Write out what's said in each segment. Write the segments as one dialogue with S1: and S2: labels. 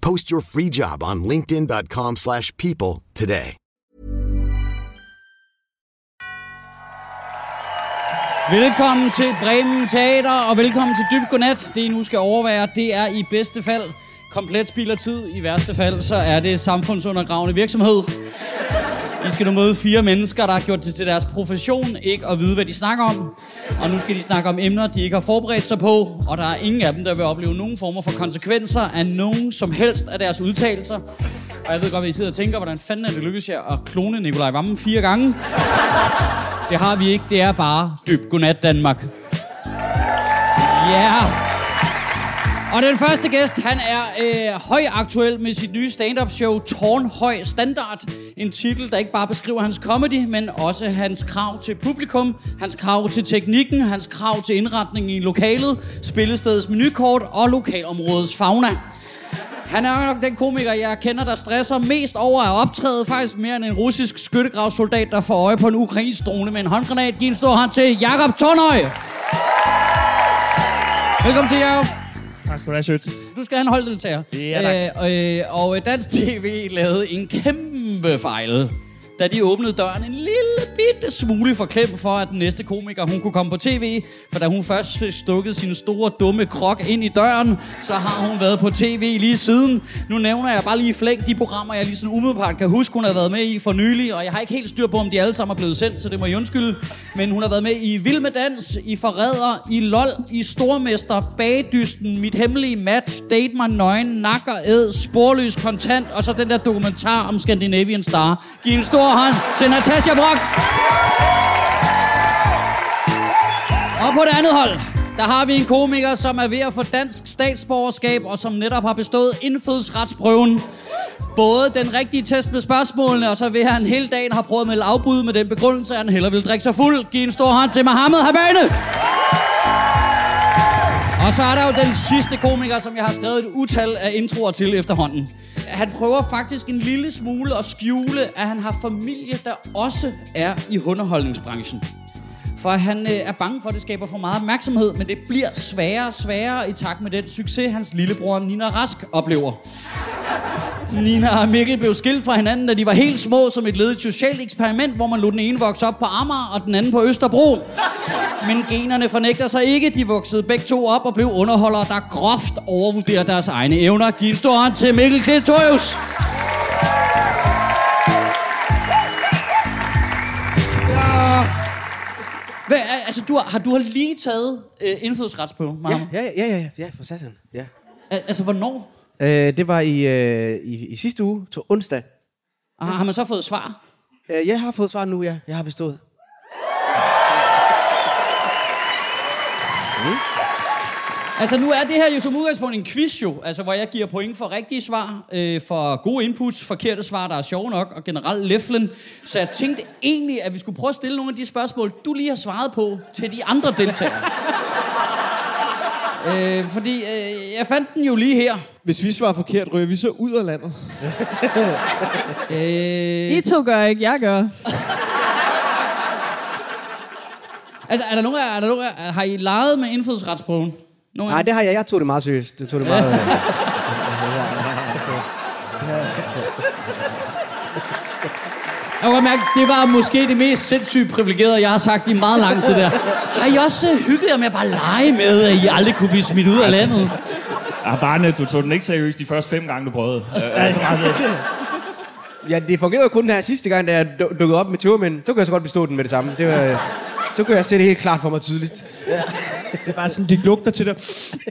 S1: Post your free job on linkedin.com/people slash people today.
S2: Velkommen til Bremen Teater, og velkommen til Dyb Godnat. Det, I nu skal overvære, det er i bedste fald komplet spild af tid. I værste fald, så er det samfundsundergravende virksomhed. I skal nu møde fire mennesker, der har gjort det til deres profession, ikke at vide, hvad de snakker om. Og nu skal de snakke om emner, de ikke har forberedt sig på, og der er ingen af dem, der vil opleve nogen former for konsekvenser af nogen som helst af deres udtalelser. Og jeg ved godt, hvad I sidder og tænker, hvordan fanden er det lykkedes jer at klone Nikolaj Vammen fire gange? Det har vi ikke, det er bare dyb godnat Danmark. Ja. Yeah. Og den første gæst, han er øh, højaktuel med sit nye stand-up show Tårnhøj Standard. En titel, der ikke bare beskriver hans comedy, men også hans krav til publikum, hans krav til teknikken, hans krav til indretningen i lokalet, spillestedets menukort og lokalområdets fauna. Han er nok den komiker, jeg kender, der stresser mest over at optræde. Faktisk mere end en russisk skyttegravssoldat, der får øje på en ukrainsk drone med en håndgranat. Giv en stor hånd til Jakob Tornøj. Velkommen til, Jacob.
S3: Tak skal du have, sødt.
S2: Du skal have en holddeltager.
S3: Ja, tak.
S2: Øh, øh, og Dansk TV lavede en kæmpe fejl, da de åbnede døren en lille bitte smule for klem for, at den næste komiker, hun kunne komme på tv. For da hun først fik stukket sin store, dumme krok ind i døren, så har hun været på tv lige siden. Nu nævner jeg bare lige flæng de programmer, jeg lige sådan umiddelbart kan huske, hun har været med i for nylig. Og jeg har ikke helt styr på, om de alle sammen er blevet sendt, så det må jeg undskylde. Men hun har været med i Vild med Dans, i Forræder, i LOL, i Stormester, Bagdysten, Mit Hemmelige Match, Date mig nøgen, Nakker Ed, Sporløs Kontant, og så den der dokumentar om Scandinavian Star. Giv en stor hånd til Natasha Brock. Og på det andet hold, der har vi en komiker, som er ved at få dansk statsborgerskab, og som netop har bestået indfødsretsprøven. Både den rigtige test med spørgsmålene, og så vil han hele dagen har prøvet at melde afbud med den begrundelse, at han hellere vil drikke sig fuld. Giv en stor hånd til Mohammed Habane. Og så er der jo den sidste komiker, som jeg har skrevet et utal af introer til efterhånden. Han prøver faktisk en lille smule at skjule, at han har familie, der også er i underholdningsbranchen. For han øh, er bange for, at det skaber for meget opmærksomhed, men det bliver sværere og sværere i takt med den succes, hans lillebror Nina Rask oplever. Nina og Mikkel blev skilt fra hinanden, da de var helt små som et led socialt eksperiment, hvor man lod den ene vokse op på Amager og den anden på Østerbro. Men generne fornægter sig ikke. De voksede begge to op og blev underholdere, der groft overvurderer deres egne evner. Giv en stor hånd til Mikkel Klitorius. Hvad, altså, du har, har du har lige taget øh, indfødsretsprøve,
S4: Ja,
S2: Mohammed.
S4: ja, ja, ja, ja, for satan. Ja.
S2: Al- Altså, hvornår?
S4: Øh, det var i, øh, i, i sidste uge, til onsdag.
S2: Har, har man så fået svar?
S4: Øh, jeg har fået svar nu, ja. Jeg har bestået.
S2: Altså, nu er det her jo som udgangspunkt en quiz jo, altså, hvor jeg giver point for rigtige svar, øh, for gode inputs, forkerte svar, der er sjove nok, og generelt leflen. Så jeg tænkte egentlig, at vi skulle prøve at stille nogle af de spørgsmål, du lige har svaret på, til de andre deltagere. øh, fordi øh, jeg fandt den jo lige her.
S5: Hvis vi svarer forkert, ryger vi så ud af landet.
S2: Øh,
S6: I to gør ikke, jeg gør.
S2: altså, er der nogen af er der nogen af har I leget med indfødsretsprøven? Nogen
S4: Nej, det har jeg. Jeg tog det meget seriøst. Det tog det meget... Øh.
S2: Jeg kan mærke, det var måske det mest sindssygt privilegerede, jeg har sagt i meget lang tid der. Har I også øh, hygget jer med at bare lege med, at I aldrig kunne blive smidt ud af landet?
S3: Ja, Barne, du tog den ikke seriøst de første fem gange, du prøvede. Øh, altså,
S4: Ja, det fungerede kun her sidste gang, da jeg du- dukkede op med turmænd. Så kunne jeg så godt bestå den med det samme. Det var, så kunne jeg se det helt klart for mig tydeligt.
S5: Det er bare sådan, de lugter til dig.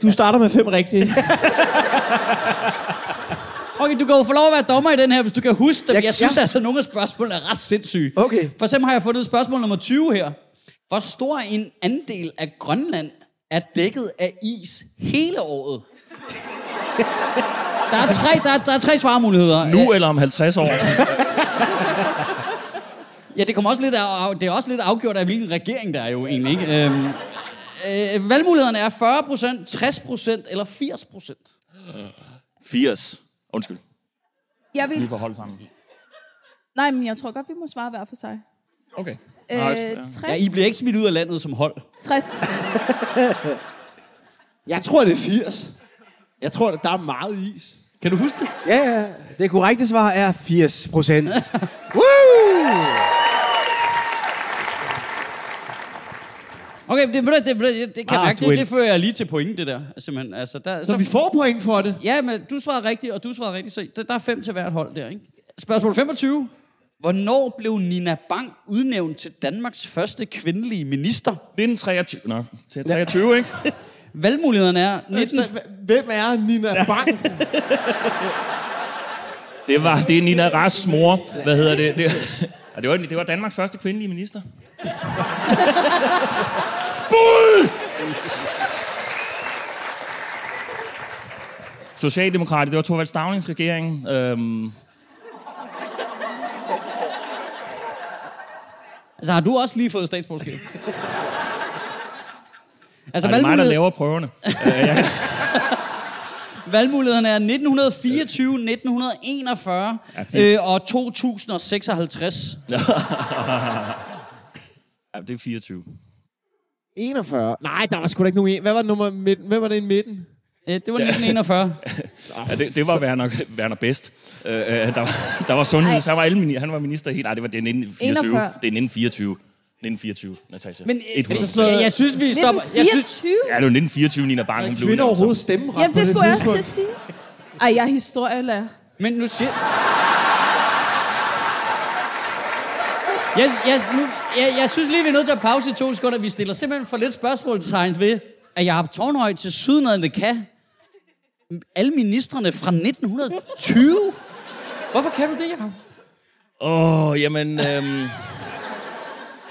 S5: Du starter med fem rigtige.
S2: Okay, du kan jo få lov at være dommer i den her, hvis du kan huske dem.
S4: Jeg-
S2: Jeg synes
S4: ja.
S2: altså, at nogle af spørgsmålene er ret sindssyge.
S4: Okay.
S2: For eksempel har jeg fundet spørgsmål nummer 20 her. Hvor stor en andel af Grønland er dækket af is hele året? Der er tre, der er, der er tre svarmuligheder.
S3: Nu eller om 50 år?
S2: Ja, det, kommer også lidt af, det er også lidt afgjort af, hvilken regering der er jo egentlig. Ikke? Øhm, øh, valgmulighederne er 40% 60% eller 80%
S3: 80. Undskyld.
S6: Jeg vil...
S3: Vi får holde sammen.
S6: Nej, men jeg tror godt, vi må svare hver for sig.
S3: Okay.
S6: Øh,
S3: Nej,
S6: 60.
S2: Ja, I bliver ikke smidt ud af landet som hold.
S6: 60.
S5: Jeg tror, det er 80. Jeg tror, der er meget is.
S2: Kan du huske det?
S4: Ja, ja. Det korrekte svar er 80 procent.
S2: Okay, det, det, ved du, det kan
S4: Ah,
S2: ah, mærke, det, det fører jeg lige til pointe der. Simpelthen. Altså, der
S5: Så vi får point for det.
S2: Ja, men du svarede rigtigt, og du svarede rigtigt, så der, der er fem til hvert hold der, ikke? Spørgsmål 25. Hvornår blev Nina Bang udnævnt til Danmarks første kvindelige minister?
S3: 1923. Nå, til 23, ikke?
S2: Valgmulighederne er 19...
S5: Hvem er Nina Bang?
S3: Det var, det er Nina Rasts mor. Hvad hedder det? Det, ja, det, var, det var Danmarks første kvindelige minister. Socialdemokrater, det var Thorvald Stavnings regering. Øhm,
S2: Altså, har du også lige fået statsborgerskab? altså,
S3: er det mig, der laver prøverne?
S2: valgmulighederne er 1924, 1941
S3: Ja,
S2: øh, og 2056.
S3: Ja, det er 24.
S5: 41. Nej, der var sgu da ikke nogen en. Hvad var, nummer midten? Hvem var det i midten?
S2: Det var 1941.
S3: Ja, det, det var Werner, Werner Best. Øh, øh, der, var- der var sundheds. Han var, alle, han var minister helt. Nej, det var er 1924.
S6: 41.
S3: Det er 1924. 1924, Natasha.
S2: Men
S3: 100.
S2: øh, jeg, jeg synes, vi stopper... Jeg synes,
S6: 1924?
S3: Ja, det var 1924, Nina Bang, hun blev
S5: Kvinder overhovedet stemmeret
S6: Jamen, det skulle jeg også til at sige. Ej, jeg er historielærer.
S2: men nu siger... Jeg, jeg, nu, jeg, jeg synes lige, vi er nødt til at pause i to sekunder. Vi stiller simpelthen for lidt spørgsmålstegn ved, at jeg har Tornhøj til sydnadende kan alle ministerne fra 1920. Hvorfor kan du det, Jacob?
S3: Åh, oh, jamen... Øhm,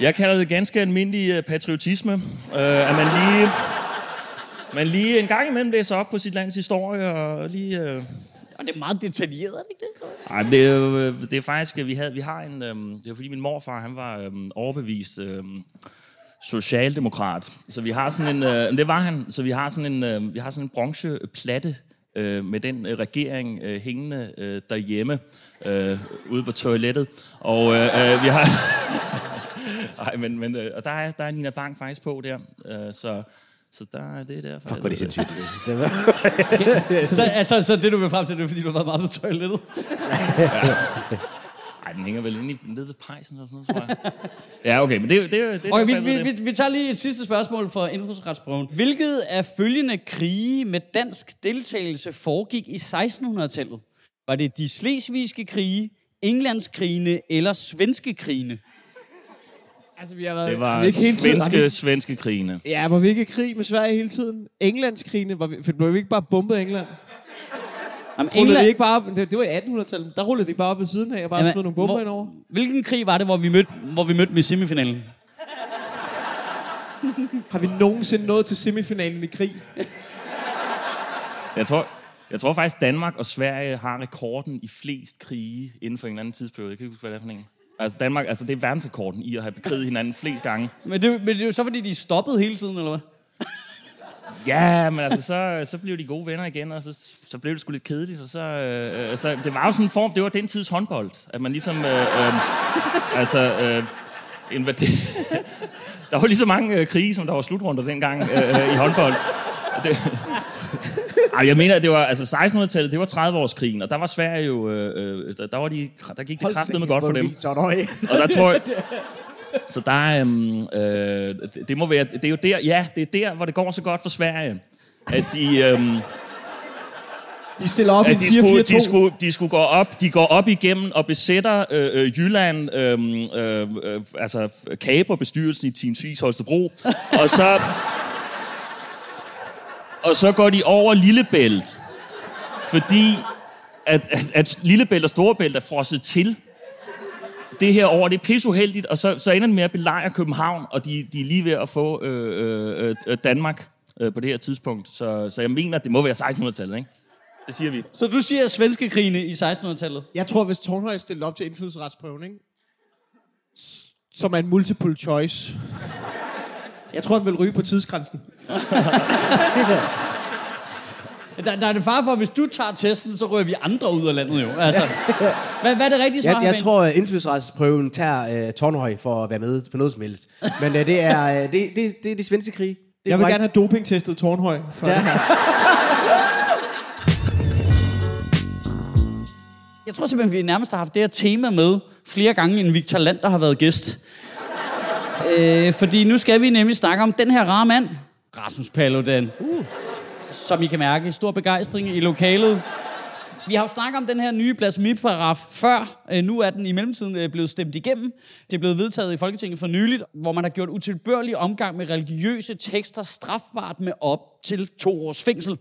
S3: jeg kalder det ganske almindelig øh, patriotisme. Øh, at man lige... Man lige en gang imellem læser op på sit lands historie, og lige... Øh,
S2: Og det er meget detaljeret, er det ikke det?
S3: Ej, men det er, jo, øh, det er faktisk, vi, havde, vi har en, øhm, det er fordi min morfar, han var øhm, overbevist øhm, socialdemokrat. Så vi har sådan en, øh, det var han, så vi har sådan en, øh, vi har sådan en bronzeplatte øh, med den øh, regering øh, hængende øh, derhjemme øh, ude på toilettet. Og øh, øh, vi har... Ej, men, men øh, og der er, der er Nina Bang faktisk på der, øh, så, så der er det der.
S4: Fuck, hvor er det sindssygt.
S2: Så, altså, så det, du vil frem til, det er, fordi du har været meget på toilettet.
S3: Ej, den hænger vel inde i, nede ved pejsen eller sådan noget, tror jeg. Ja, okay, men det, det, det, det
S2: Okay, vi, vi, vi, vi tager lige et sidste spørgsmål for indfødsretsprøven. Hvilket af følgende krige med dansk deltagelse foregik i 1600-tallet? Var det de slesvigske krige, Englandskrigene eller svenske krigene?
S5: Altså, vi har været...
S3: Det var
S5: ikke hele tiden,
S3: svenske,
S5: vi,
S3: svenske krigene.
S5: ja, var vi ikke i krig med Sverige hele tiden? Englandskrigene, var vi, for blev vi ikke bare bombet England?
S2: Jamen,
S5: Rullede
S2: England,
S5: de ikke bare op, det, var i 1800-tallet, der rullede de bare op ved siden af og bare
S2: Jamen,
S5: smed nogle bomber
S2: hvor-
S5: indover.
S2: Hvilken krig var det, hvor vi mødte, hvor vi mødte dem i semifinalen?
S5: Har vi nogensinde nået til semifinalen i krig?
S3: Jeg tror, jeg tror faktisk, Danmark og Sverige har rekorden i flest krige inden for en eller anden tidsperiode. Jeg kan ikke huske, hvad det er for en. Altså, Danmark, altså det er verdensrekorden i at have bekriget hinanden flest gange.
S2: Men det, men det er jo så, fordi de stoppede hele tiden, eller hvad?
S3: Ja, men altså, så, så blev de gode venner igen, og så, så blev det sgu lidt kedeligt. Og så, øh, øh, så, det var jo sådan en form, det var den tids håndbold. At man ligesom, øh, øh, altså, øh, invader- der var lige så mange øh, krige, som der var slutrunder dengang øh, i håndbold. Det, ej, jeg mener, at det var, altså 1600-tallet, det var 30-årskrigen, og der var Sverige jo, øh, øh, der, der, var de, der gik det kraftedeme godt for dem. Og der tror jeg... Så der er, øhm, øh, det, må være, det er jo der, ja, det er der, hvor det går så godt for Sverige. At de, øhm,
S5: De stiller op
S3: at de, skulle,
S5: 4-4-2.
S3: de, skulle, de skulle gå op, de går op igennem og besætter øh, øh, Jylland, øh, øh, øh, altså kaber bestyrelsen i Team Svis Holstebro, og så, og så går de over Lillebælt, fordi at, at, at Lillebælt og Storebælt er frosset til det her år, det er pisseuheldigt, og så, så ender det med at belejre København, og de, de er lige ved at få øh, øh, øh, Danmark øh, på det her tidspunkt. Så, så jeg mener, at det må være 1600-tallet, ikke? Det siger vi.
S2: Så du siger svenske krigene i 1600-tallet?
S5: Jeg tror, hvis Tornhøj stillede op til indfødsretsprøven, ikke? som er en multiple choice. Jeg tror, han vil ryge på tidsgrænsen.
S2: Der, der er det far for, at hvis du tager testen, så rører vi andre ud af landet jo. Altså, hvad, hvad er det rigtige svar,
S4: Jeg, jeg tror, at indfødsretsprøven tager uh, Tornhøj for at være med på noget som helst. Men uh, det, er, uh, det, det, det er det svenske krig. Det
S5: Jeg vil gerne have dopingtestet Tornhøj. For
S4: Ja.
S5: det her.
S2: Jeg tror simpelthen, vi nærmest har haft det her tema med flere gange, end Victor Land, der har været gæst. øh, fordi nu skal vi nemlig snakke om den her rare mand, Rasmus Paludan. Uh. Som I kan mærke, stor begejstring i lokalet. Vi har jo snakket om den her nye blasfemiparagraf før. Øh, nu er den i mellemtiden øh, blevet stemt igennem. Det er blevet vedtaget i Folketinget for nyligt, hvor man har gjort utilbørlig omgang med religiøse tekster strafbart med op til to års fængsel.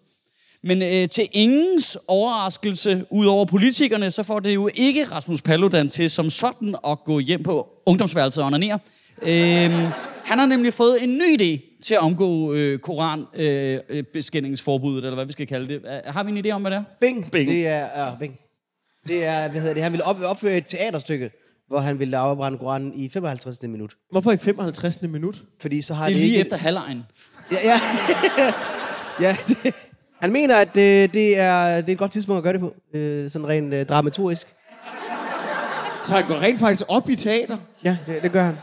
S2: Men øh, til ingens overraskelse, ud over politikerne, så får det jo ikke Rasmus Paludan til som sådan at gå hjem på ungdomsværelset og onanere. Øh, han har nemlig fået en ny idé til at omgå øh, koranbeskændingsforbuddet, øh, beskændingsforbuddet, eller hvad vi skal kalde det. Øh, Har vi en idé om, hvad det er?
S4: Bing.
S3: Bing.
S4: Det er, uh, bing. Det er, hvad hedder det, han ville op, opføre et teaterstykke, hvor han ville afbrænde Koranen i 55. minut.
S5: Hvorfor i 55. minut?
S4: Fordi så har
S2: Det er
S4: det,
S2: lige
S4: ikke...
S2: efter halvlejen.
S4: Ja, ja. ja det, han mener, at det, det, er, det er et godt tidspunkt at gøre det på. Øh, sådan rent øh, dramaturgisk.
S5: Så han går rent faktisk op i teater.
S4: Ja, det, det gør han.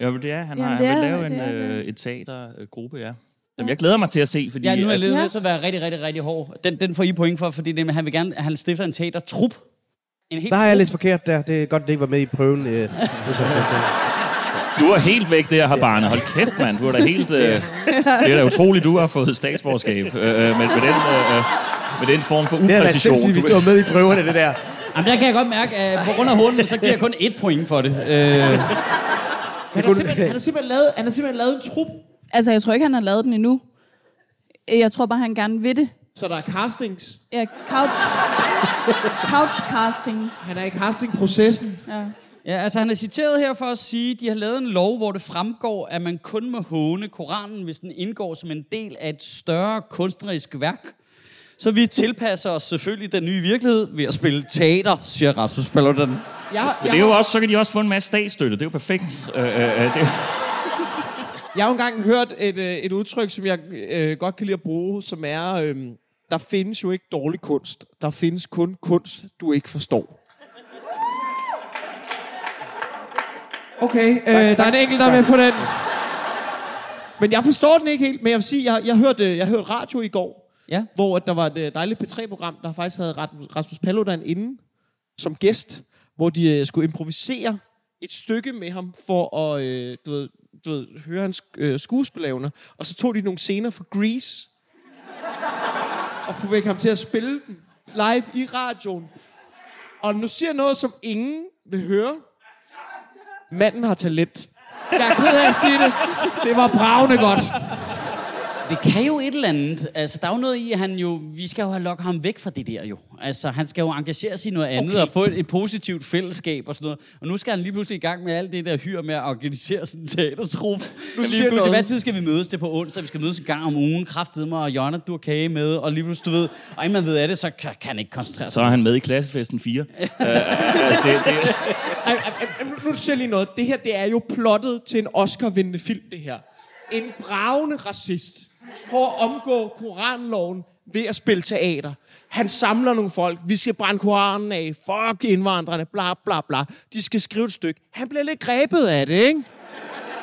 S3: Ja, men det er, han
S6: Jamen,
S3: har
S6: det er-
S3: lave en,
S6: det er det.
S3: øh, et teatergruppe, ja. Jamen, jeg glæder mig til at se, fordi...
S2: Ja, nu er jeg nødt til at være rigtig, rigtig, rigtig hård. Den, den får I point for, fordi det, han vil gerne, han stifter en teatertrup. En helt
S4: Der har jeg lidt forkert der. Det er godt, det ikke var med i prøven. Øh, så-
S3: Du er helt væk der, har barnet. Hold kæft, mand. Du er da helt... Øh, det er da utroligt, du har fået statsborgerskab øh, øh, med, med, den, øh, øh, med den form for
S4: det er da
S3: upræcision.
S4: hvis
S3: Du-
S4: det var med i prøverne, det der.
S2: Jamen, der kan jeg godt mærke, at på grund af hunden, så giver jeg kun et point for det. Øh,
S5: Han har, simpelthen, han, har simpelthen lavet, han har simpelthen lavet en trup,
S6: Altså, jeg tror ikke, han har lavet den endnu. Jeg tror bare, han gerne vil det.
S5: så der er castings.
S6: Ja, couch... couch castings.
S5: Han er i castingprocessen.
S6: Ja.
S2: ja, altså han er citeret her for at sige, at de har lavet en lov, hvor det fremgår, at man kun må håne Koranen, hvis den indgår som en del af et større kunstnerisk værk. Så vi tilpasser os selvfølgelig den nye virkelighed ved at spille teater, siger Rasmus Paludan.
S5: Jeg,
S3: Men
S5: jeg,
S3: det er jo også, så kan de også få en masse statsstøtte. Det er jo perfekt. Øh, øh, øh, det,
S5: jeg har jo engang hørt et, øh, et udtryk, som jeg øh, godt kan lide at bruge, som er, øh, der findes jo ikke dårlig kunst. Der findes kun kunst, du ikke forstår. Okay, øh, der er en enkelt, der er med på den. Men jeg forstår den ikke helt, men jeg vil sige, jeg, jeg, hørte, jeg hørte radio i går,
S2: Ja.
S5: hvor at der var et øh, dejligt P3-program, der faktisk havde Rasmus, Paludan inde som gæst, hvor de øh, skulle improvisere et stykke med ham for at øh, du ved, du ved, høre hans øh, skuespillavne. Og så tog de nogle scener fra Grease og fik ham til at spille den live i radioen. Og nu siger noget, som ingen vil høre. Manden har talent. Jeg er ked af at sige det. Det var bravende godt.
S2: Det kan jo et eller andet. Altså, der er jo noget i, at han jo... Vi skal jo have lukket ham væk fra det der jo. Altså, han skal jo engagere sig i noget andet okay. og få et, et positivt fællesskab og sådan noget. Og nu skal han lige pludselig i gang med alt det der hyr med at organisere sådan en teatertrup. Lige
S4: siger
S2: pludselig,
S4: noget.
S2: hvad tid skal vi mødes? Det er på onsdag. Vi skal mødes en gang om ugen. Kraftede mig, og Jonna, du har kage med. Og lige pludselig, du ved... Og inden man ved af det, så kan, han ikke koncentrere sig.
S3: så er han med i klassefesten 4. øh, øh, det, det,
S5: Ej, ej, ej, nu, nu siger jeg lige noget. Det her, det er jo plottet til en Oscar-vindende film, det her. En bravende racist prøver at omgå koranloven ved at spille teater. Han samler nogle folk. Vi skal brænde koranen af. Fuck indvandrerne. Bla, bla, bla. De skal skrive et stykke. Han bliver lidt grebet af det, ikke?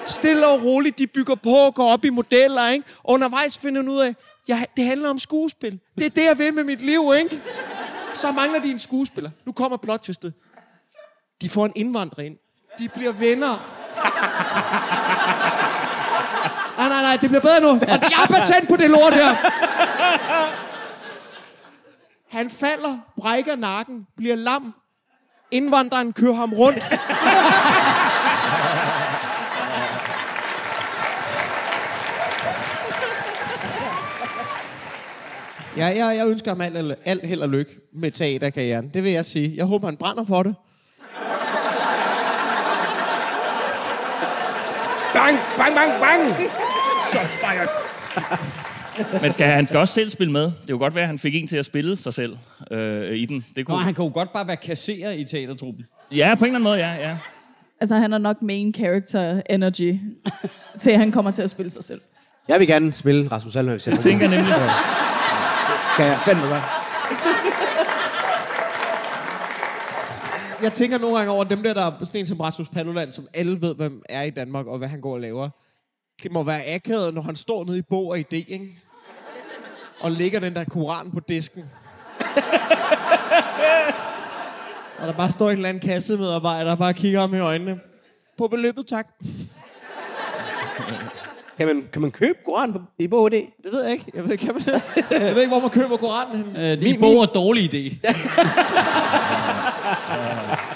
S5: Stille og roligt. De bygger på går op i modeller, ikke? Undervejs finder han ud af, ja, det handler om skuespil. Det er det, jeg vil med mit liv, ikke? Så mangler de en skuespiller. Nu kommer plottestet. De får en indvandrer ind. De bliver venner. Nej, nej, nej, det bliver bedre nu. Og jeg har patent på det lort her. Han falder, brækker nakken, bliver lam. Indvandreren kører ham rundt. Ja, jeg, jeg ønsker ham alt, alt held og lykke med teaterkarrieren. Det vil jeg sige. Jeg håber, han brænder for det.
S4: Bang, bang, bang, bang!
S3: Men skal, han skal også selv spille med. Det kunne godt være, at han fik en til at spille sig selv øh, i den. Det
S2: Nå,
S3: kunne...
S2: han kan jo godt bare være kasserer i teatertruppen.
S3: Ja, på en eller anden måde, ja. ja.
S6: Altså, han har nok main character energy, til at han kommer til at spille sig selv.
S4: Jeg vil gerne spille Rasmus Salman, hvis jeg
S3: Jeg tænker nemlig...
S4: Kan jeg fandme godt.
S5: Jeg tænker nogle gange over dem der, der er sådan en som Rasmus Paludan, som alle ved, hvem er i Danmark, og hvad han går og laver. Det må være akavet, når han står nede i bog og idé, ikke? Og lægger den der koran på disken. og der bare står en eller anden kassemedarbejder, der bare kigger ham i øjnene. På beløbet, tak.
S4: Kan man, kan man købe Koran på, i BOD?
S5: Det ved jeg ikke. Jeg ved ikke, kan man, jeg ved ikke hvor man køber koranen.
S2: Øh, det er bog og dårlig idé.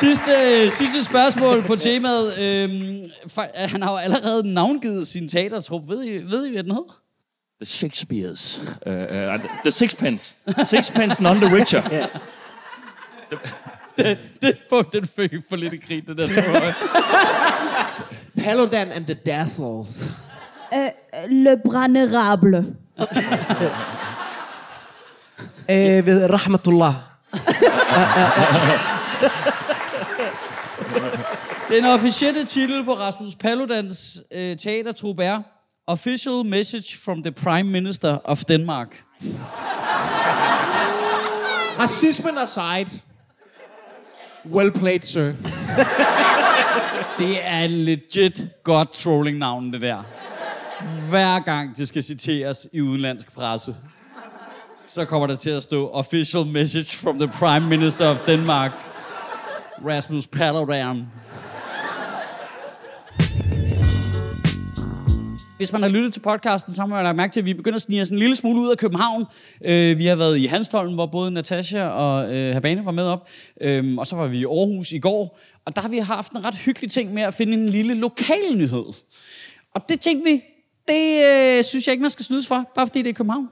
S2: sidste, sidste spørgsmål på temaet. Øhm, han har jo allerede navngivet sin teatertrup. Ved I, ved I hvad den hedder?
S3: The Shakespeare's. Uh, uh, the Sixpence. Sixpence, none the richer.
S2: Det får den føg for lidt i krig, det der tror jeg.
S5: Paludan and the Dazzles.
S6: Le Branderable.
S4: Øh, ved Rahmatullah.
S2: Den officielle titel på Rasmus Paludans øh, teatertrup er Official Message from the Prime Minister of Denmark.
S5: Racismen aside. Well played, sir.
S2: Det er legit godt trolling-navn, det der. Hver gang det skal citeres i udenlandsk presse, så kommer der til at stå Official Message from the Prime Minister of Denmark, Rasmus Paludan. Hvis man har lyttet til podcasten, så har man lagt mærke til, at vi begynder at snige os en lille smule ud af København. Øh, vi har været i Hanstholm, hvor både Natasha og øh, Habane var med op. Øhm, og så var vi i Aarhus i går. Og der har vi haft en ret hyggelig ting med at finde en lille lokal nyhed. Og det tænkte vi, det øh, synes jeg ikke, man skal snydes for, bare fordi det er København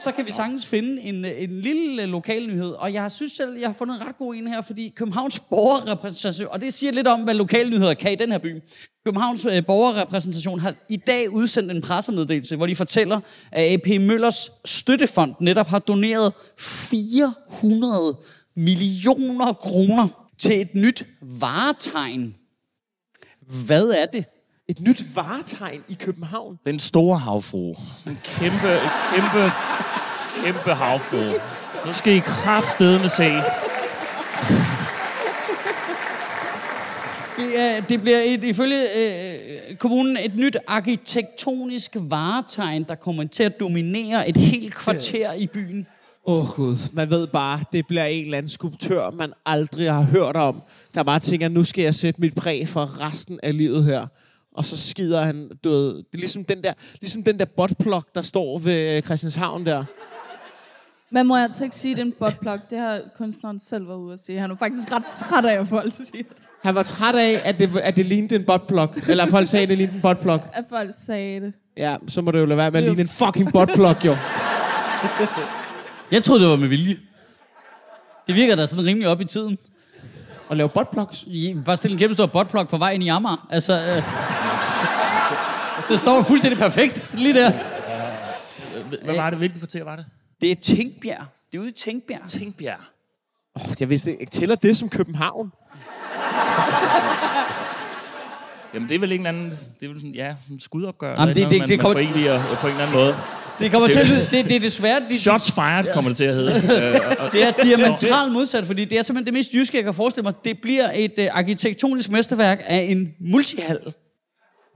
S2: så kan vi sagtens finde en, en lille lokal nyhed. Og jeg synes selv, jeg har fundet en ret god en her, fordi Københavns borgerrepræsentation, og det siger lidt om, hvad lokale nyheder kan i den her by. Københavns øh, borgerrepræsentation har i dag udsendt en pressemeddelelse, hvor de fortæller, at AP Møllers støttefond netop har doneret 400 millioner kroner til et nyt varetegn. Hvad er det?
S5: Et nyt varetegn i København.
S3: Den store havfru. En kæmpe, kæmpe, kæmpe havfru. Nu skal I kraftedeme se.
S2: Det, er, det bliver et, ifølge øh, kommunen et nyt arkitektonisk varetegn, der kommer til at dominere et helt kvarter i byen.
S5: Åh oh, gud, man ved bare, det bliver en eller anden skulptør, man aldrig har hørt om, der bare tænker, nu skal jeg sætte mit præg for resten af livet her. Og så skider han, du ved, det er ligesom den der, ligesom den der botplug, der står ved Christianshavn der.
S6: Men må jeg altså ikke sige, at det er en buttplug? Det har kunstneren selv været ude at sige. Han er faktisk ret træt af, at folk siger det.
S5: Han var træt af, at det, at det lignede en botplug. Eller folk sagde, at det lignede en botplug.
S6: At folk sagde det.
S5: Ja, så må det jo lade være med at
S6: er
S5: ligne en fucking botplug, jo.
S2: Jeg troede, det var med vilje. Det virker da sådan rimelig op i tiden.
S5: Og lave botplugs.
S2: I, bare stille en kæmpe stor botplug på vejen i Amager. Altså, øh, det står fuldstændig perfekt lige der.
S3: Hvad var det? Hvilket kvarter var det?
S2: Det er Tingbjerg. Det er ude i Tingbjerg.
S3: Tingbjerg.
S5: Oh, jeg vidste ikke, tæller det som København?
S3: Jamen, det er vel en eller anden... Det er vel sådan, ja, en skudopgør.
S2: Jamen,
S3: eller
S2: det-
S3: noget,
S2: det-
S3: man,
S2: det
S3: man
S2: kommer-
S3: foreviger på en eller anden måde.
S2: Det kommer
S3: Det-
S2: til at lyde... Det, det er desværre... De,
S3: Shots fired kommer det til at hedde. Øh,
S2: Det er diametralt modsat, fordi det er simpelthen det mest jyske, jeg kan forestille mig. Det bliver et uh, arkitektonisk mesterværk af en multihal.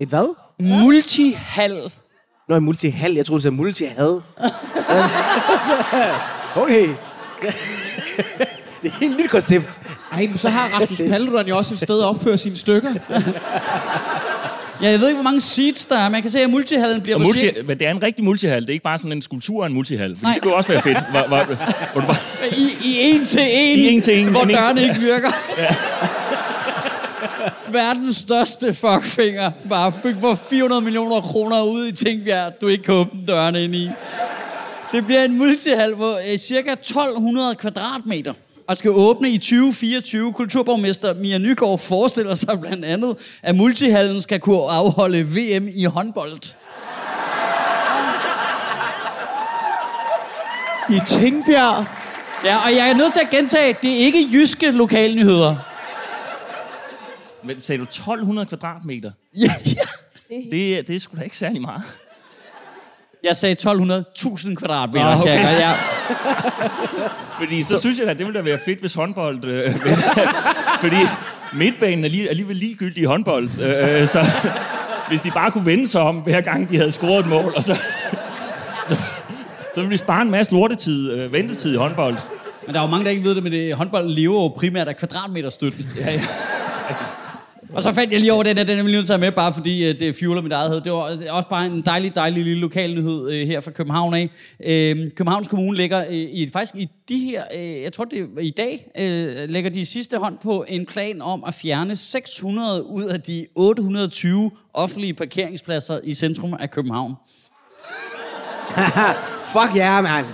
S4: Et hvad?
S2: Multihal.
S4: Nå, multihal. Jeg troede, det var multihad. okay. det er et helt nyt koncept.
S5: Ej, men så har Rasmus Paludan jo også et sted at opføre sine stykker.
S2: Ja, jeg ved ikke, hvor mange seats der er, men jeg kan se, at multihallen bliver
S3: multi,
S2: cirka-
S3: men det er en rigtig multihal. Det er ikke bare sådan en skulptur af en multihal. Fordi
S2: Nej.
S3: det kunne også være fedt. Hvor, hvor, hvor du bare,
S2: I, I en til en,
S3: I en til en,
S2: hvor
S3: en en
S2: dørene
S3: til-
S2: ikke virker. Verdens største fuckfinger. Bare bygge for 400 millioner kroner ud i Tingbjerg, du ikke kan åbne dørene ind i. Det bliver en multihal på øh, cirka 1200 kvadratmeter og skal åbne i 2024. Kulturborgmester Mia Nygaard forestiller sig blandt andet, at multihallen skal kunne afholde VM i håndbold.
S5: I Tingbjerg.
S2: Ja, og jeg er nødt til at gentage, at det er ikke jyske lokalnyheder.
S3: Men sagde du 1200 kvadratmeter?
S2: Ja, ja.
S3: Det, det er sgu da ikke særlig meget.
S2: Jeg sagde 1200.000 kvadratmeter.
S3: Nå,
S2: kan jeg
S3: okay.
S2: godt- ja.
S3: Fordi så, så synes jeg, at det ville da være fedt, hvis håndbold... Øh, fordi midtbanen er lige, alligevel ligegyldig i håndbold. Øh, øh, så hvis de bare kunne vende sig om, hver gang de havde scoret et mål, og så, så, så ville vi spare en masse lortetid, øh, ventetid i håndbold.
S2: Men der er jo mange, der ikke ved det, men det, håndbold lever jo primært af kvadratmeterstøtten.
S3: Ja, ja.
S2: Og så fandt jeg lige over den, at den er vi nødt til at have med, bare fordi øh, det fueler mit eget hed. Det var også bare en dejlig, dejlig lille lokalnyhed øh, her fra København af. Øh, Københavns Kommune lægger øh, i, faktisk i de her, øh, jeg tror det er i dag, øh, lægger de sidste hånd på en plan om at fjerne 600 ud af de 820 offentlige parkeringspladser i centrum af København.
S4: Fuck ja, yeah, man.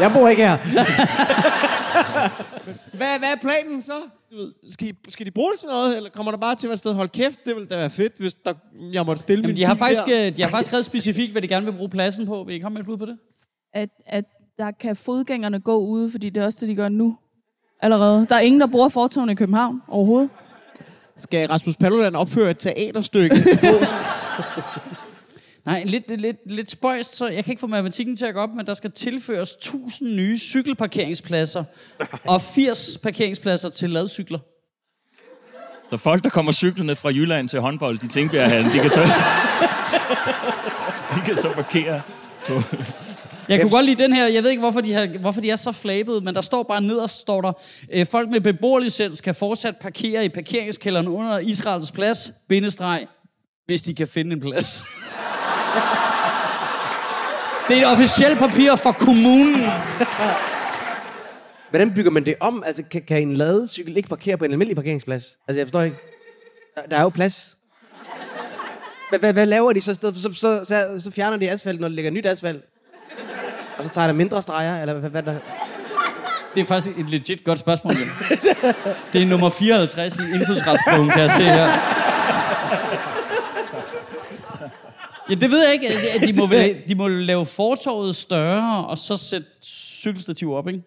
S4: jeg bor ikke her.
S5: Hvad, hvad er planen så? Du ved, Skal, I, skal de bruge det til noget, eller kommer der bare til at være sted? Hold kæft, det ville da være fedt, hvis der, jeg måtte stille
S2: Jamen,
S5: min
S2: de har, faktisk,
S5: der.
S2: øh, de har faktisk skrevet specifikt, hvad de gerne vil bruge pladsen på. Vil I komme med et bud på det?
S6: At, at der kan fodgængerne gå ude, fordi det er også det, de gør nu. Allerede. Der er ingen, der bruger fortovene i København overhovedet.
S5: Skal Rasmus Paludan opføre et teaterstykke?
S2: Nej, lidt, lidt, lidt spøjst, så jeg kan ikke få matematikken til at gå op, men der skal tilføres 1000 nye cykelparkeringspladser og 80 parkeringspladser til ladcykler.
S3: Så folk, der kommer cyklerne fra Jylland til håndbold, de tænker, at de kan så... de kan så parkere på...
S2: Jeg kunne godt lide den her, jeg ved ikke, hvorfor de, har, hvorfor de er så flabede, men der står bare nederst, står der, øh, folk med beboerlicens kan fortsat parkere i parkeringskælderen under Israels plads, bindestreg, hvis de kan finde en plads. Det er et officielt papir fra kommunen.
S4: Hvordan bygger man det om? Altså, kan, kan en ladecykel ikke parkere på en almindelig parkeringsplads? Altså, jeg forstår ikke. Der, der er jo plads. Hvad, hvad, hvad laver de så i stedet? for? Så, så, så, så fjerner de asfalt, når de lægger nyt asfalt. Og så tager der mindre streger, eller hvad, hvad der...
S2: Det er faktisk et legit godt spørgsmål. Det er nummer 54 i indfødsretsbogen, kan jeg se her. Ja, det ved jeg ikke. At de må, vel, de må lave fortorvet større, og så sætte cykelstativ op, ikke?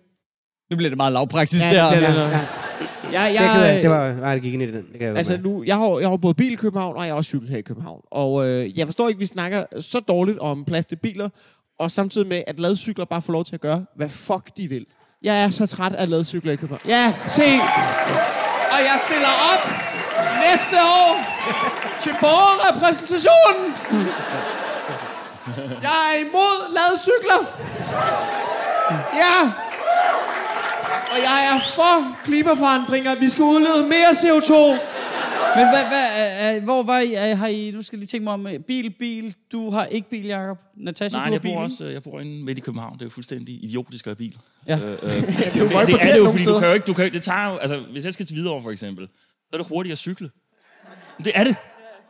S2: Nu bliver det meget lavpraktisk, ja, det her.
S5: det er det.
S4: Ja.
S5: Jeg,
S4: Jeg, er af,
S5: jeg,
S4: det var... Nej, det gik ind i den. Det kan jeg
S5: Altså nu, jeg har, jeg har både bil i København, og jeg har også cykel her i København. Og øh, jeg forstår ikke, at vi snakker så dårligt om plads til biler, og samtidig med, at ladcykler bare får lov til at gøre, hvad fuck de vil. Jeg er så træt af ladcykler i København. Ja, se! Og jeg stiller op næste år til borgerrepræsentationen. Jeg er imod ladcykler. Ja. Og jeg er for klimaforandringer. Vi skal udlede mere CO2.
S2: Men hvad, hvad, øh, hvor var I? Har I? Nu skal jeg lige tænke mig om øh, bil, bil. Du har ikke bil, Jacob. Natasha,
S3: Nej,
S2: du har
S3: jeg
S2: bil,
S3: bor
S2: ikke?
S3: også øh, jeg bor inde midt i København. Det er jo fuldstændig idiotisk at have bil.
S2: Ja.
S3: Øh, øh,
S5: jo
S3: det,
S5: godt
S3: det, det er det jo, fordi du kan jo ikke, du kan, jo- det tager jo, altså, hvis jeg skal til Hvidovre for eksempel, så er det hurtigere at cykle. Det er det.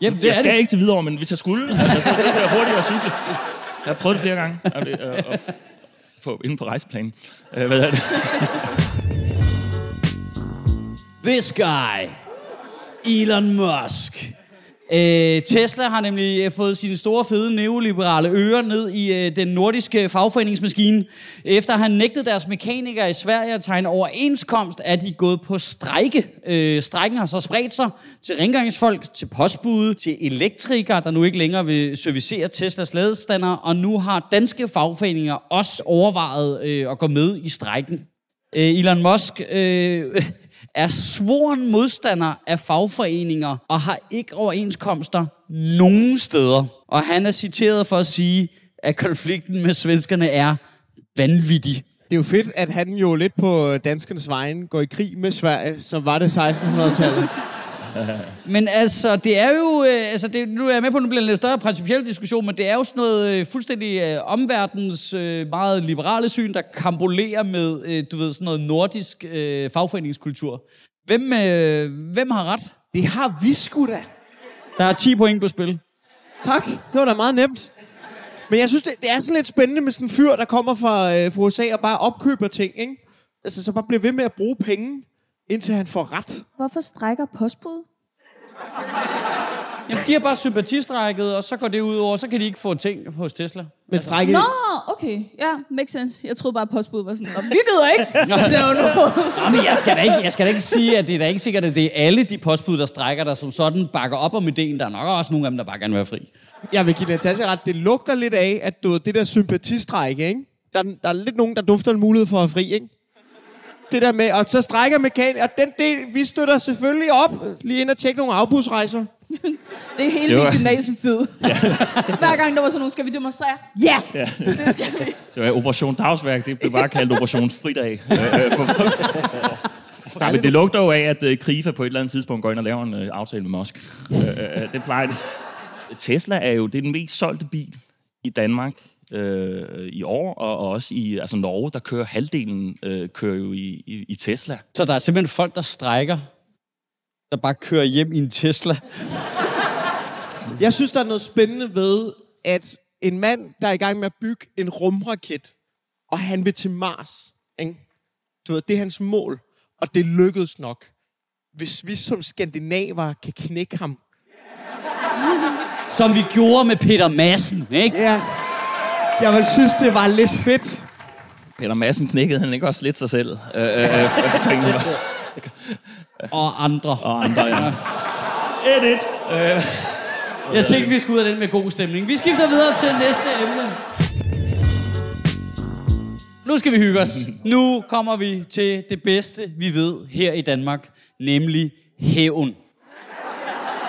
S2: Jamen, det
S3: jeg
S2: er
S3: skal
S2: det.
S3: ikke til Hvidovre, men hvis jeg skulle, altså, så, er det hurtigere at cykle. Jeg har prøvet det flere gange. Øh, og på, inde på rejseplanen. Øh, hvad er det?
S2: This guy. Elon Musk. Øh, Tesla har nemlig øh, fået sine store, fede neoliberale ører ned i øh, den nordiske fagforeningsmaskine. Efter han nægtede deres mekanikere i Sverige at tegne overenskomst, er de gået på strejke. Øh, strækken har så spredt sig til rengøringsfolk, til postbude, til elektrikere, der nu ikke længere vil servicere Teslas ladestander, og nu har danske fagforeninger også overvejet øh, at gå med i strejken. Øh, Elon Musk øh, er svoren modstander af fagforeninger og har ikke overenskomster nogen steder. Og han er citeret for at sige, at konflikten med svenskerne er vanvittig.
S5: Det er jo fedt, at han jo lidt på danskernes vejen går i krig med Sverige, som var det 1600-tallet.
S2: Men altså, det er jo... Øh, altså, det, nu er jeg med på, at det bliver en lidt større principiel diskussion, men det er jo sådan noget øh, fuldstændig øh, omverdens øh, meget liberale syn, der kambolerer med, øh, du ved, sådan noget nordisk øh, fagforeningskultur. Hvem, øh, hvem har ret?
S5: Det har vi sgu da.
S2: Der er 10 point på spil.
S5: Tak. Det var da meget nemt. Men jeg synes, det, det er sådan lidt spændende med sådan en fyr, der kommer fra, øh, fra USA og bare opkøber ting, ikke? Altså, så bare bliver ved med at bruge penge, indtil han får ret.
S6: Hvorfor strækker postbud?
S2: Jamen, de har bare sympatistrækket, og så går det ud over, så kan de ikke få ting hos Tesla.
S5: Men strække...
S6: Nå, okay. Ja, makes sense. Jeg troede bare, at postbud var sådan, "Nå, vi gider ikke. det er jo noget.
S2: Nå, men jeg skal, da ikke, jeg skal da ikke sige, at det er da ikke sikkert, at det er alle de postbud, der strækker, der som sådan bakker op om ideen. Der er nok også nogle af dem, der bare gerne vil være fri.
S5: Jeg vil give Natasha ret. Det lugter lidt af, at du, det der sympatistrække, ikke? Der, der er lidt nogen, der dufter en mulighed for at have fri, ikke? Det der med, og så strækker mekanik, og den del, vi støtter selvfølgelig op. Lige ind og tjekke nogle afbudsrejser.
S6: Det er hele
S3: Det var-
S6: min gymnasietid. Hver gang der var sådan nogen, skal vi demonstrere? Ja,
S3: Ja.
S6: det skal vi.
S3: Det var Operation Dagsværk, det blev bare kaldt Operation Fridag. Nej, men det lugter jo af, at øh, Krifa på et eller andet tidspunkt går ind og laver en øh, aftale med Musk. Øh, øh, det plejer det. Tesla er jo det er den mest solgte bil i Danmark øh, i år, og, og også i altså Norge, der kører halvdelen, øh, kører jo i, i, i Tesla.
S2: Så der er simpelthen folk, der strækker, der bare kører hjem i en Tesla.
S5: Jeg synes, der er noget spændende ved, at en mand, der er i gang med at bygge en rumraket, og han vil til Mars, ikke? Du ved, det er hans mål, og det lykkedes nok. Hvis vi som skandinaver kan knække ham.
S2: Som vi gjorde med Peter Madsen, ikke?
S5: Ja, jeg vil synes, det var lidt fedt.
S3: Peter Madsen knækkede han ikke også lidt sig selv? Øh, øh, øh, ingen-
S2: Og andre.
S3: og andre, ja. Edit! Øh,
S2: Jeg tænkte, vi skulle ud af den med god stemning. Vi skifter videre til næste emne. Nu skal vi hygge os. Nu kommer vi til det bedste, vi ved her i Danmark, nemlig hævn.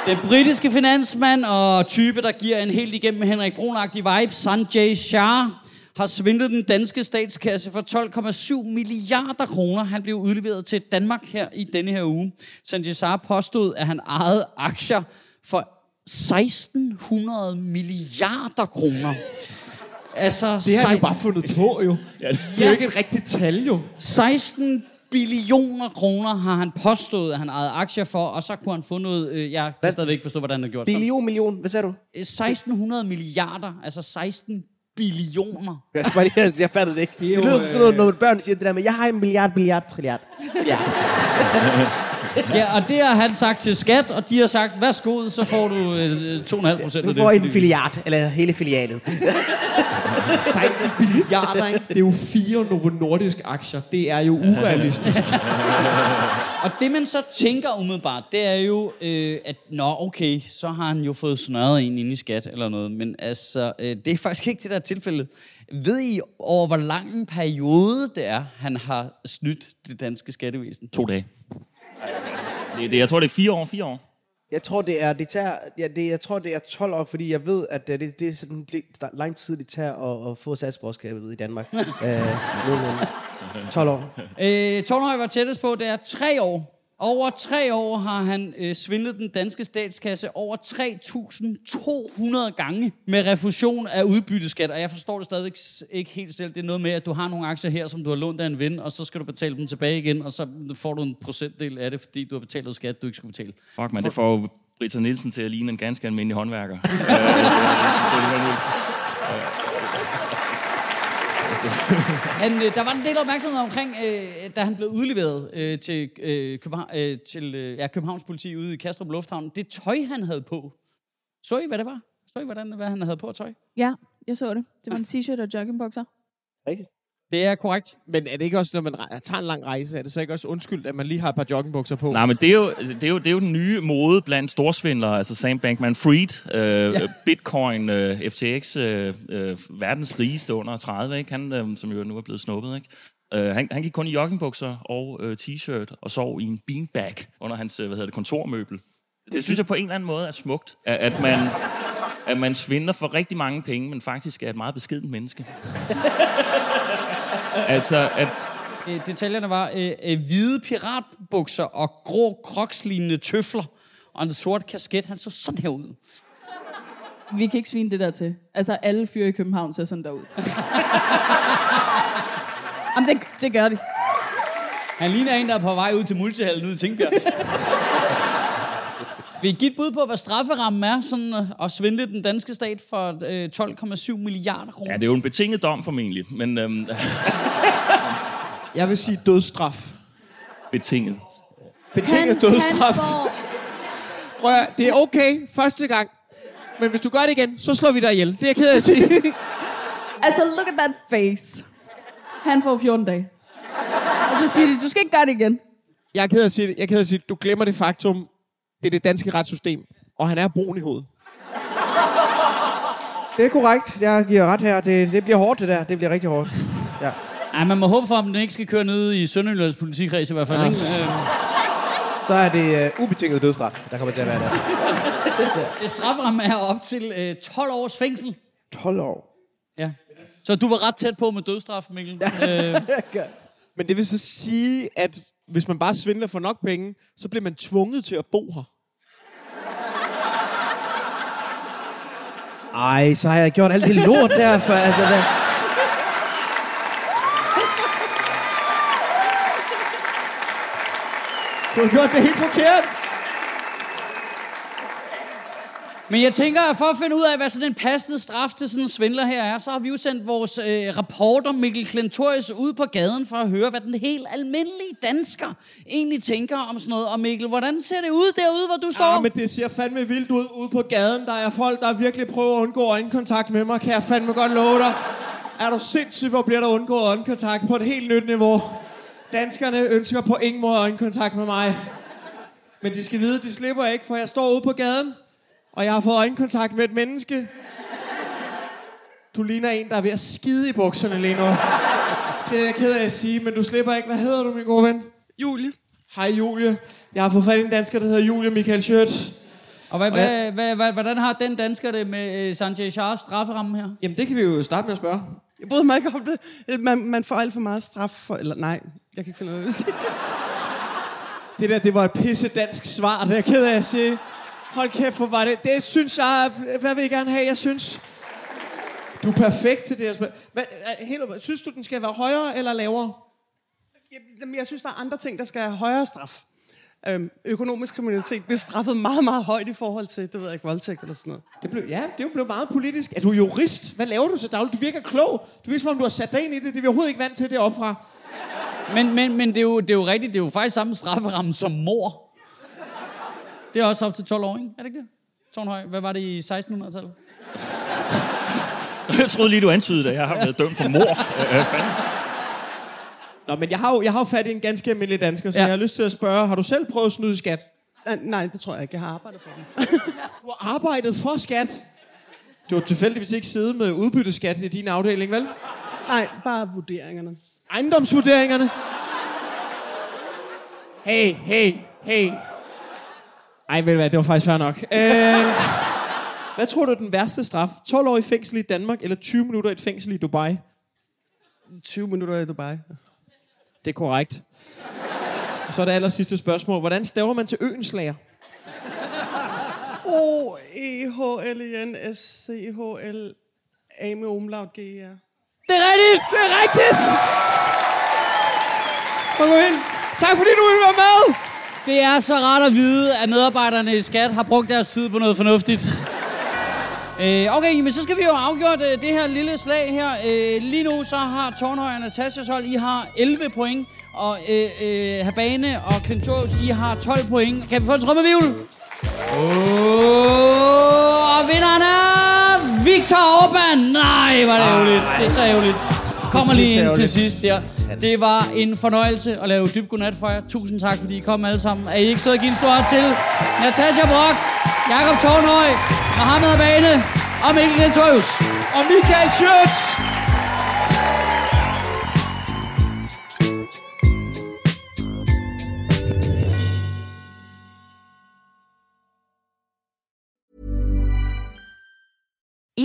S2: Den britiske finansmand og type, der giver en helt igennem Henrik Brunagtig vibe, Sanjay Shah, har svindlet den danske statskasse for 12,7 milliarder kroner. Han blev udleveret til Danmark her i denne her uge. Sanjay Shah påstod, at han ejede aktier for 1600 milliarder kroner. Altså,
S5: Det har han jo bare fundet på, jo. Det er jo ikke et rigtigt tal, jo.
S2: 16 billioner kroner har han påstået, at han ejede aktier for, og så kunne han få noget... Øh, jeg kan stadigvæk ikke forstå, hvordan han har gjort det.
S4: Billion, million. Hvad sagde du?
S2: 1600 milliarder, altså 16 billioner.
S4: Jeg, skal bare lige, jeg, fattede det ikke. Det, det lyder som sådan noget, når børn siger det der med, jeg har en milliard, milliard, trilliard. Ja.
S2: Ja, og det har han sagt til skat, og de har sagt, værsgo, så får du øh, 2,5 procent
S4: Du
S2: af det.
S4: får en filiard, eller hele filialet.
S5: 16 milliarder, ikke? Det er jo fire Novo Nordisk aktier. Det er jo urealistisk.
S2: Og det, man så tænker umiddelbart, det er jo, øh, at nå, okay, så har han jo fået snørret en ind i skat eller noget. Men altså, øh, det er faktisk ikke det, der er tilfældet. Ved I over, hvor lang en periode det er, han har snydt det danske skattevæsen?
S3: to dage. Det, det, jeg tror, det er fire år. Fire år.
S4: Jeg tror, det er, det tager, ja, det, jeg tror, det er 12 år, fordi jeg ved, at øh, det, det er sådan det er lang tid, det tager at, at få statsborgerskabet i Danmark. øh, nogenlunde. 12 år.
S2: Øh, Tornhøj var tættest på, det er tre år. Over tre år har han øh, svindlet den danske statskasse over 3.200 gange med refusion af udbytteskat. Og jeg forstår det stadigvæk s- ikke helt selv. Det er noget med, at du har nogle aktier her, som du har lånt af en ven, og så skal du betale dem tilbage igen, og så får du en procentdel af det, fordi du har betalt noget skat, du ikke skulle betale.
S3: Fuck, man, det får jo Britta Nielsen til at ligne en ganske almindelig håndværker. Øh, det- det- det er vanvittigt.
S2: Han, øh, der var en del opmærksomhed omkring, øh, da han blev udleveret øh, til, øh, København, øh, til øh, ja, Københavns politi ude i Kastrup Lufthavn. Det tøj, han havde på. Så I, hvad det var? Så I, hvordan, hvad han havde på tøj?
S6: Ja, jeg så det. Det var en t-shirt og joggingbukser.
S4: Rigtigt.
S2: Det er korrekt.
S5: Men er det ikke også, når man tager en lang rejse, er det så ikke også undskyldt, at man lige har et par joggingbukser på?
S3: Nej, men det er, jo, det, er jo, det er jo den nye mode blandt storsvindlere, altså Sam Bankman-Fried, øh, ja. Bitcoin, øh, FTX, øh, øh, verdens rigeste under 30, ikke? Han, øh, som jo nu er blevet snuppet. Ikke? Øh, han, han gik kun i joggingbukser og øh, t-shirt og sov i en beanbag under hans øh, hvad hedder det, kontormøbel. Det synes jeg på en eller anden måde er smukt, at, at man at man svindler for rigtig mange penge, men faktisk er et meget beskedent menneske. altså, at
S2: Øh, detaljerne var øh, øh, hvide piratbukser og grå krokslignende tøfler. og en sort kasket. Han så sådan her ud.
S6: Vi kan ikke svine det der til. Altså, alle fyre i København ser sådan der ud. Jamen, det, det gør de.
S2: Han ligner en, der er på vej ud til multihallen ude i Tingbjerg. Vil I give et bud på, hvad strafferammen er sådan øh, at svindle den danske stat for øh, 12,7 milliarder kroner?
S3: Ja, det er jo en betinget dom formentlig, men øhm,
S5: Jeg vil sige dødsstraf.
S3: betinget.
S5: Betinget dødsstraf. Prøv at, det er okay første gang. Men hvis du gør det igen, så slår vi dig ihjel. Det er jeg ked af at sige.
S6: Altså, look at that face. Han får 14 dage. Og så siger de, du skal ikke gøre det igen.
S5: Jeg er ked af at sige det. Jeg er ked af at sige. Du glemmer det faktum. Det er det danske retssystem. Og han er brun i hovedet.
S4: Det er korrekt. Jeg giver ret her. Det, det bliver hårdt, det der. Det bliver rigtig hårdt. Ja.
S2: Ej, man må håbe for, at den ikke skal køre ned i Sønderjyllands politikreds i hvert fald.
S4: Ja.
S2: Ikke? Øh,
S4: Så er det uh, ubetinget dødsstraf, der kommer til at være der.
S2: det strafferamme er op til øh, 12 års fængsel.
S4: 12 år.
S2: Ja. Så du var ret tæt på med dødsstraf, Mikkel. øh,
S5: Men det vil så sige, at hvis man bare svindler for nok penge, så bliver man tvunget til at bo her.
S4: Ej, så har jeg gjort alt det lort der. For, altså, hvad?
S5: Du har gjort det helt forkert.
S2: Men jeg tænker, at for at finde ud af, hvad sådan en passende straf til sådan en svindler her er, så har vi jo sendt vores øh, rapporter Mikkel Klentorius ud på gaden for at høre, hvad den helt almindelige dansker egentlig tænker om sådan noget. Og Mikkel, hvordan ser det ud derude, hvor du står?
S5: Ja, men det ser fandme vildt ud ude på gaden. Der er folk, der virkelig prøver at undgå øjenkontakt med mig, kan jeg fandme godt love dig. Er du sindssygt, hvor bliver der undgået øjenkontakt på et helt nyt niveau? Danskerne ønsker på ingen måde øjenkontakt med mig. Men de skal vide, de slipper ikke, for jeg står ude på gaden, og jeg har fået øjenkontakt med et menneske. Du ligner en, der er ved at skide i bukserne lige nu. Det er jeg ked af at sige, men du slipper ikke. Hvad hedder du, min gode ven?
S7: Julie.
S5: Hej Julie. Jeg har fået fat i en dansker, der hedder Julie Michael Schøtz.
S2: Og hvad,
S5: Og jeg-
S2: hvad, hvad, hvad, hvordan har den dansker det med øh, Sanjay Shahs strafferamme her?
S5: Jamen, det kan vi jo starte med at spørge.
S7: Jeg bryder mig ikke om det. Man, man får alt for meget straf for... Eller nej, jeg kan ikke finde ud af, vil sige.
S5: Det der, det var et pisse dansk svar, det er jeg ked af at sige. Hold kæft, hvor var det. Det synes jeg, hvad vil I gerne have, jeg synes? Du er perfekt til det her. Hvad, er- helt, op- synes du, den skal være højere eller lavere?
S7: Jamen, jeg synes, der er andre ting, der skal have højere straf. Øhm, økonomisk kriminalitet bliver straffet meget, meget højt i forhold til, det ved jeg ikke, voldtægt eller sådan noget.
S5: Det blev, ja, det er blevet meget politisk. Er du jurist? Hvad laver du så dagligt? Du virker klog. Du virker som om, du har sat dig ind i det. Det er vi overhovedet ikke vant til det fra.
S2: Men, men, men det, er jo, det er jo rigtigt, det er jo faktisk samme strafferamme som mor. Det er også op til 12 år, ikke? Er det ikke det? Tornhøj, hvad var det i 1600-tallet?
S3: Jeg troede lige, du antydede, at jeg har været dømt for mor. Øh, fanden.
S5: Nå, men jeg har jo, jeg har jo fat i en ganske almindelig dansker, så
S2: Ja.
S5: jeg har lyst til at spørge, har du selv prøvet at snyde i skat?
S7: Øh, nej, det tror jeg ikke. Jeg har arbejdet for dem.
S5: Du har arbejdet for skat. Du har tilfældigvis ikke siddet med udbytteskat i din afdeling, vel?
S7: Nej, bare vurderingerne.
S5: Ejendomsvurderingerne. Hey, hey, hey. Ej, ved du hvad, det var faktisk fair nok. Øh, hvad tror du er den værste straf? 12 år i fængsel i Danmark, eller 20 minutter i et fængsel i Dubai?
S7: 20 minutter i Dubai.
S5: Det er korrekt. Så er det aller sidste spørgsmål. Hvordan staver man til øenslager?
S7: o e h l n s c h l a med umlaut g e r
S2: Det er rigtigt!
S5: Det er rigtigt! Kom ind. Tak fordi du ville være med.
S2: Det er så rart at vide, at medarbejderne i skat har brugt deres tid på noget fornuftigt. Øh, okay, men så skal vi jo afgjort øh, det her lille slag her. Øh, lige nu så har Tornhøj og Natasjas hold, I har 11 point. Og øh, øh, Habane og Klintorius, I har 12 point. Kan vi få en trommevirvel? Oh, og vinderen Victor Orban. Nej, var det ærgerligt. Det er så ærgerligt. Kommer lige ind til sidst der. Det var en fornøjelse at lave dyb godnat for jer. Tusind tak, fordi I kom alle sammen. Er I ikke søde at give en stor til Natasha Brock, Jakob Tornhøj, Mohamed Abane og Mikkel Klintorius.
S5: Og Michael Schøtz.